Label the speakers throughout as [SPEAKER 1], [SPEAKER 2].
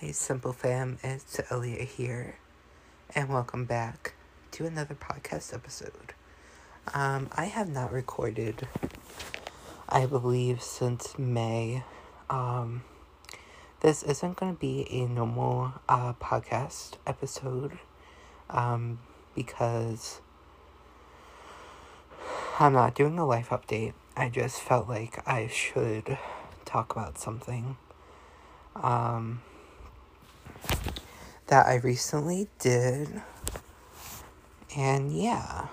[SPEAKER 1] Hey, Simple Fam, it's Elliot here, and welcome back to another podcast episode. Um, I have not recorded, I believe, since May. Um, this isn't going to be a normal uh, podcast episode um, because I'm not doing a life update. I just felt like I should talk about something. Um, that I recently did. And yeah.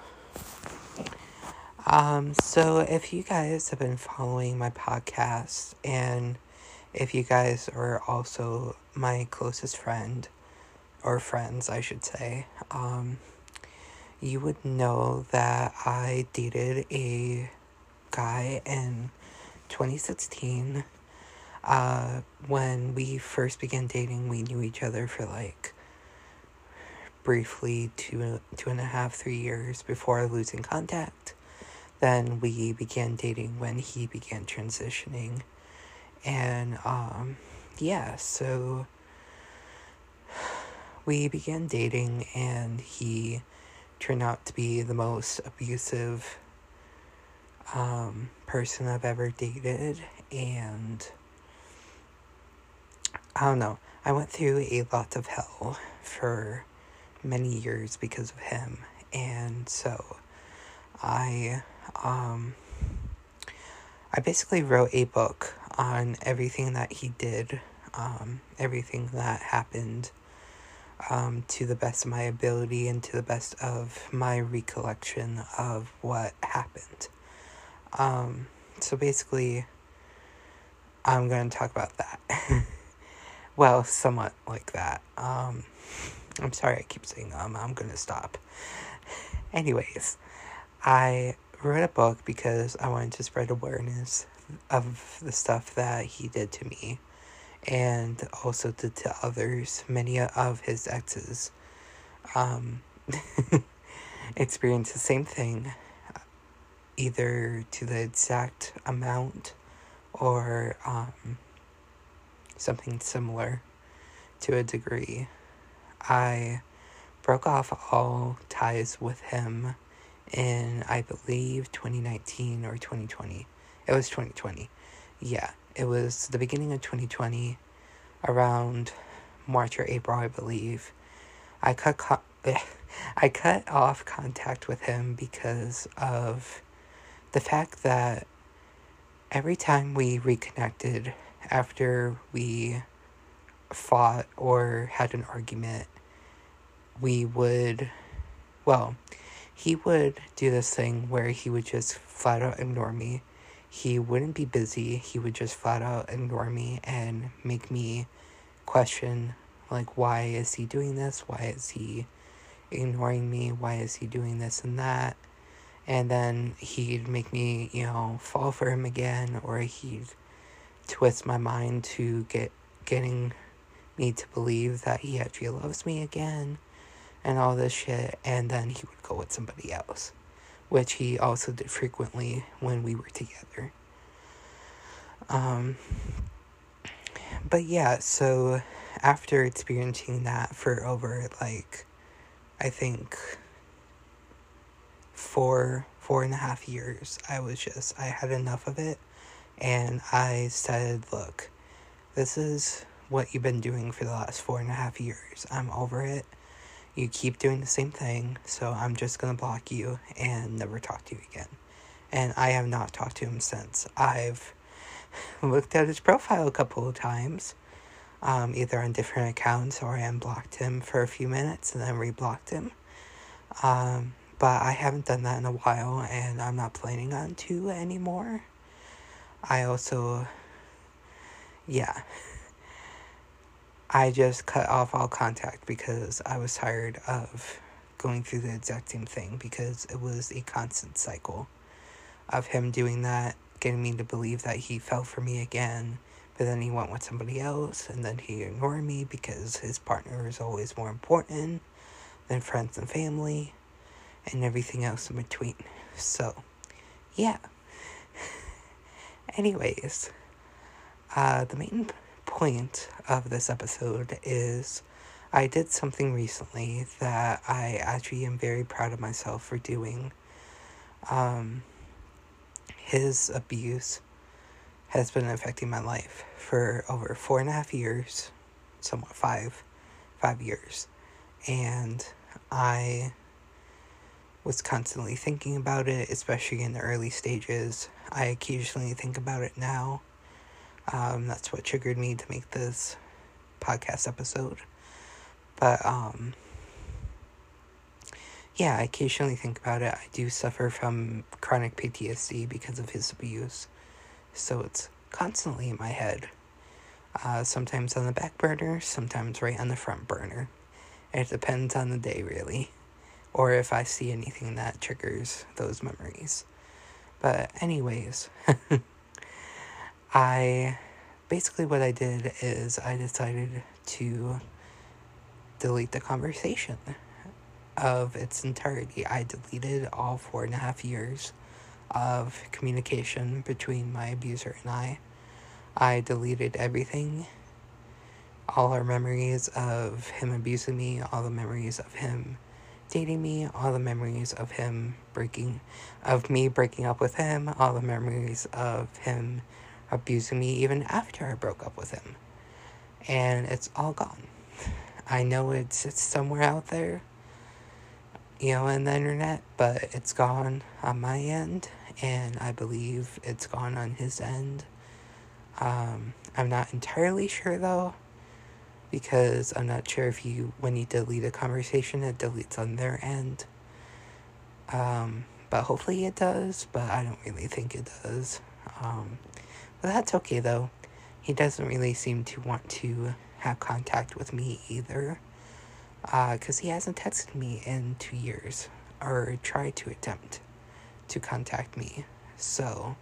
[SPEAKER 1] Um, so if you guys have been following my podcast and if you guys are also my closest friend or friends, I should say, um, you would know that I dated a guy in 2016 uh, when we first began dating, we knew each other for like briefly two two and a half three years before losing contact. Then we began dating when he began transitioning, and um, yeah, so we began dating, and he turned out to be the most abusive um, person I've ever dated, and I don't know. I went through a lot of hell for many years because of him. And so I um I basically wrote a book on everything that he did, um, everything that happened um, to the best of my ability and to the best of my recollection of what happened. Um, so basically, I'm going to talk about that. well, somewhat like that. Um, I'm sorry I keep saying um, I'm gonna stop. Anyways, I wrote a book because I wanted to spread awareness of the stuff that he did to me and also did to others. Many of his exes um, experienced the same thing, either to the exact amount or um, something similar to a degree. I broke off all ties with him in, I believe, 2019 or 2020. It was 2020. Yeah, it was the beginning of 2020, around March or April, I believe. I cut co- I cut off contact with him because of the fact that every time we reconnected, after we fought or had an argument, we would, well, he would do this thing where he would just flat out ignore me. He wouldn't be busy, he would just flat out ignore me and make me question, like, why is he doing this? Why is he ignoring me? Why is he doing this and that? And then he'd make me, you know, fall for him again, or he'd twist my mind to get getting me to believe that he actually loves me again and all this shit and then he would go with somebody else which he also did frequently when we were together. Um but yeah so after experiencing that for over like i think four four and a half years i was just i had enough of it and I said, Look, this is what you've been doing for the last four and a half years. I'm over it. You keep doing the same thing, so I'm just gonna block you and never talk to you again. And I have not talked to him since. I've looked at his profile a couple of times, um, either on different accounts or I unblocked him for a few minutes and then reblocked him. Um, but I haven't done that in a while and I'm not planning on to anymore. I also, yeah, I just cut off all contact because I was tired of going through the exact same thing because it was a constant cycle of him doing that, getting me to believe that he fell for me again, but then he went with somebody else, and then he ignored me because his partner is always more important than friends and family, and everything else in between. So, yeah. Anyways, uh, the main point of this episode is I did something recently that I actually am very proud of myself for doing. Um, his abuse has been affecting my life for over four and a half years, somewhat five, five years. And I was constantly thinking about it, especially in the early stages. I occasionally think about it now. Um, that's what triggered me to make this podcast episode. But, um, yeah, I occasionally think about it. I do suffer from chronic PTSD because of his abuse. So it's constantly in my head. Uh, sometimes on the back burner, sometimes right on the front burner. It depends on the day, really. Or if I see anything that triggers those memories. But, anyways, I basically what I did is I decided to delete the conversation of its entirety. I deleted all four and a half years of communication between my abuser and I. I deleted everything. All our memories of him abusing me, all the memories of him dating me, all the memories of him breaking, of me breaking up with him, all the memories of him abusing me even after I broke up with him. And it's all gone. I know it's, it's somewhere out there, you know, in the internet, but it's gone on my end, and I believe it's gone on his end. Um, I'm not entirely sure though, because I'm not sure if you, when you delete a conversation, it deletes on their end. Um, but hopefully it does, but I don't really think it does. Um, but that's okay though. He doesn't really seem to want to have contact with me either. Because uh, he hasn't texted me in two years or tried to attempt to contact me. So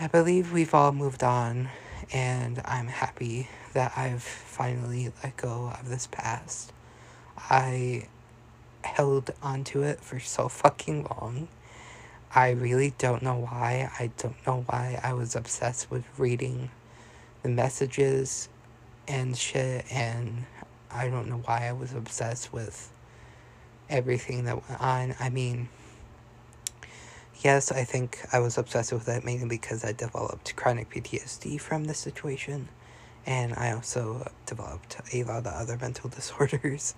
[SPEAKER 1] I believe we've all moved on, and I'm happy that I've finally let go of this past. I held onto it for so fucking long. I really don't know why. I don't know why I was obsessed with reading the messages and shit, and I don't know why I was obsessed with everything that went on. I mean, yes, I think I was obsessed with that mainly because I developed chronic PTSD from the situation, and I also developed a lot of other mental disorders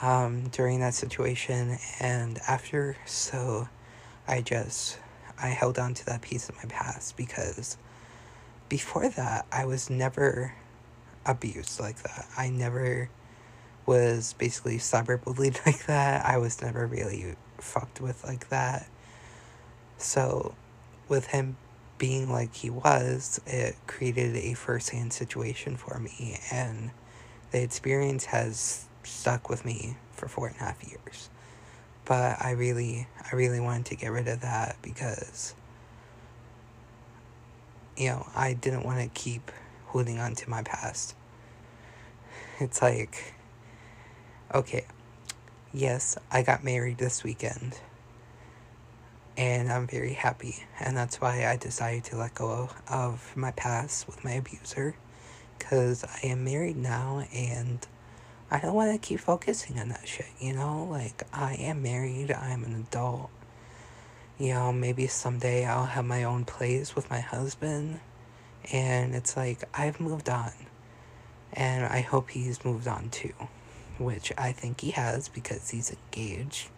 [SPEAKER 1] um, during that situation and after. So I just I held on to that piece of my past because before that I was never abused like that. I never was basically cyberbullied like that. I was never really fucked with like that. So, with him being like he was, it created a first hand situation for me, and the experience has stuck with me for four and a half years. But I really, I really wanted to get rid of that because, you know, I didn't want to keep holding on to my past. It's like, okay, yes, I got married this weekend. And I'm very happy. And that's why I decided to let go of my past with my abuser. Because I am married now and I don't want to keep focusing on that shit, you know? Like, I am married, I'm an adult. You know, maybe someday I'll have my own place with my husband and it's like, I've moved on. And I hope he's moved on too. Which I think he has because he's engaged.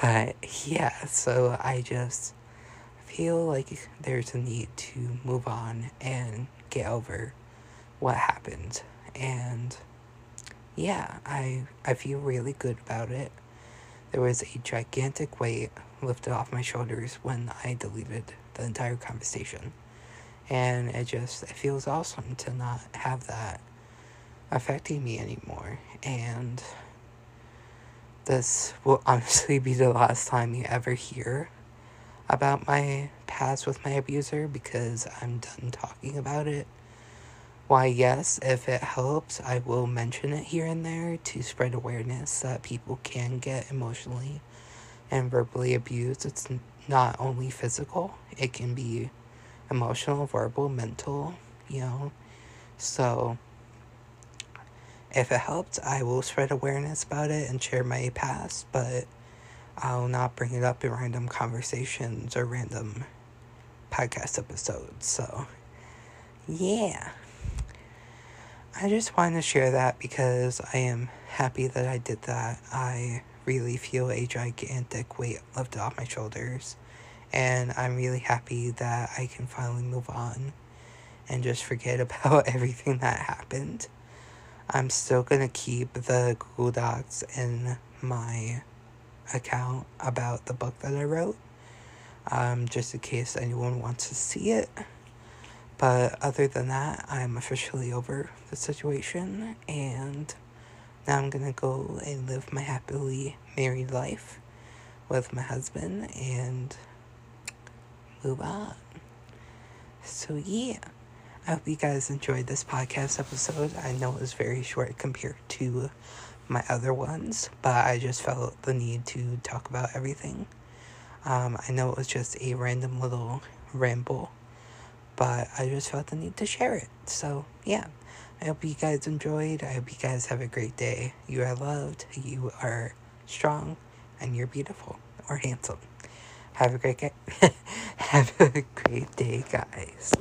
[SPEAKER 1] But yeah, so I just feel like there's a need to move on and get over what happened. And yeah, I I feel really good about it. There was a gigantic weight lifted off my shoulders when I deleted the entire conversation and it just it feels awesome to not have that affecting me anymore and this will honestly be the last time you ever hear about my past with my abuser because I'm done talking about it. Why, yes, if it helps, I will mention it here and there to spread awareness that people can get emotionally and verbally abused. It's not only physical, it can be emotional, verbal, mental, you know? So, if it helped, I will spread awareness about it and share my past, but I'll not bring it up in random conversations or random podcast episodes. So, yeah. I just wanted to share that because I am happy that I did that. I really feel a gigantic weight lifted off my shoulders. And I'm really happy that I can finally move on and just forget about everything that happened. I'm still gonna keep the Google Docs in my account about the book that I wrote, um, just in case anyone wants to see it. But other than that, I'm officially over the situation, and now I'm gonna go and live my happily married life with my husband and move on. So, yeah. I hope you guys enjoyed this podcast episode. I know it was very short compared to my other ones, but I just felt the need to talk about everything. Um, I know it was just a random little ramble, but I just felt the need to share it. So, yeah. I hope you guys enjoyed. I hope you guys have a great day. You are loved, you are strong, and you're beautiful or handsome. Have a great have a great day, guys.